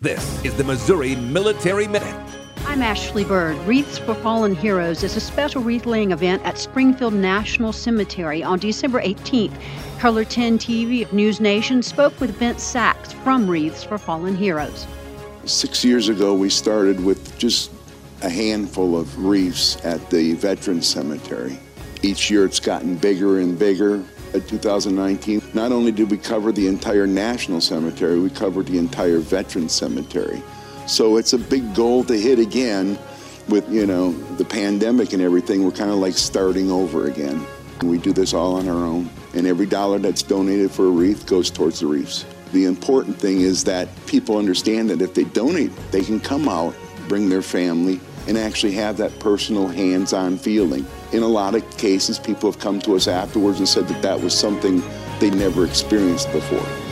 This is the Missouri Military Minute. I'm Ashley Bird. Wreaths for Fallen Heroes is a special wreath laying event at Springfield National Cemetery on December 18th. KOLR 10 TV of News Nation spoke with Vince Sachs from Wreaths for Fallen Heroes. Six years ago, we started with just a handful of wreaths at the Veterans Cemetery. Each year it's gotten bigger and bigger. In 2019, not only did we cover the entire National Cemetery, we covered the entire Veterans Cemetery. So it's a big goal to hit again with, you know, the pandemic and everything. We're kind of like starting over again. We do this all on our own, and every dollar that's donated for a wreath goes towards the wreaths. The important thing is that people understand that if they donate, they can come out, bring their family, and actually have that personal hands on feeling. In a lot of cases, people have come to us afterwards and said that that was something they never experienced before.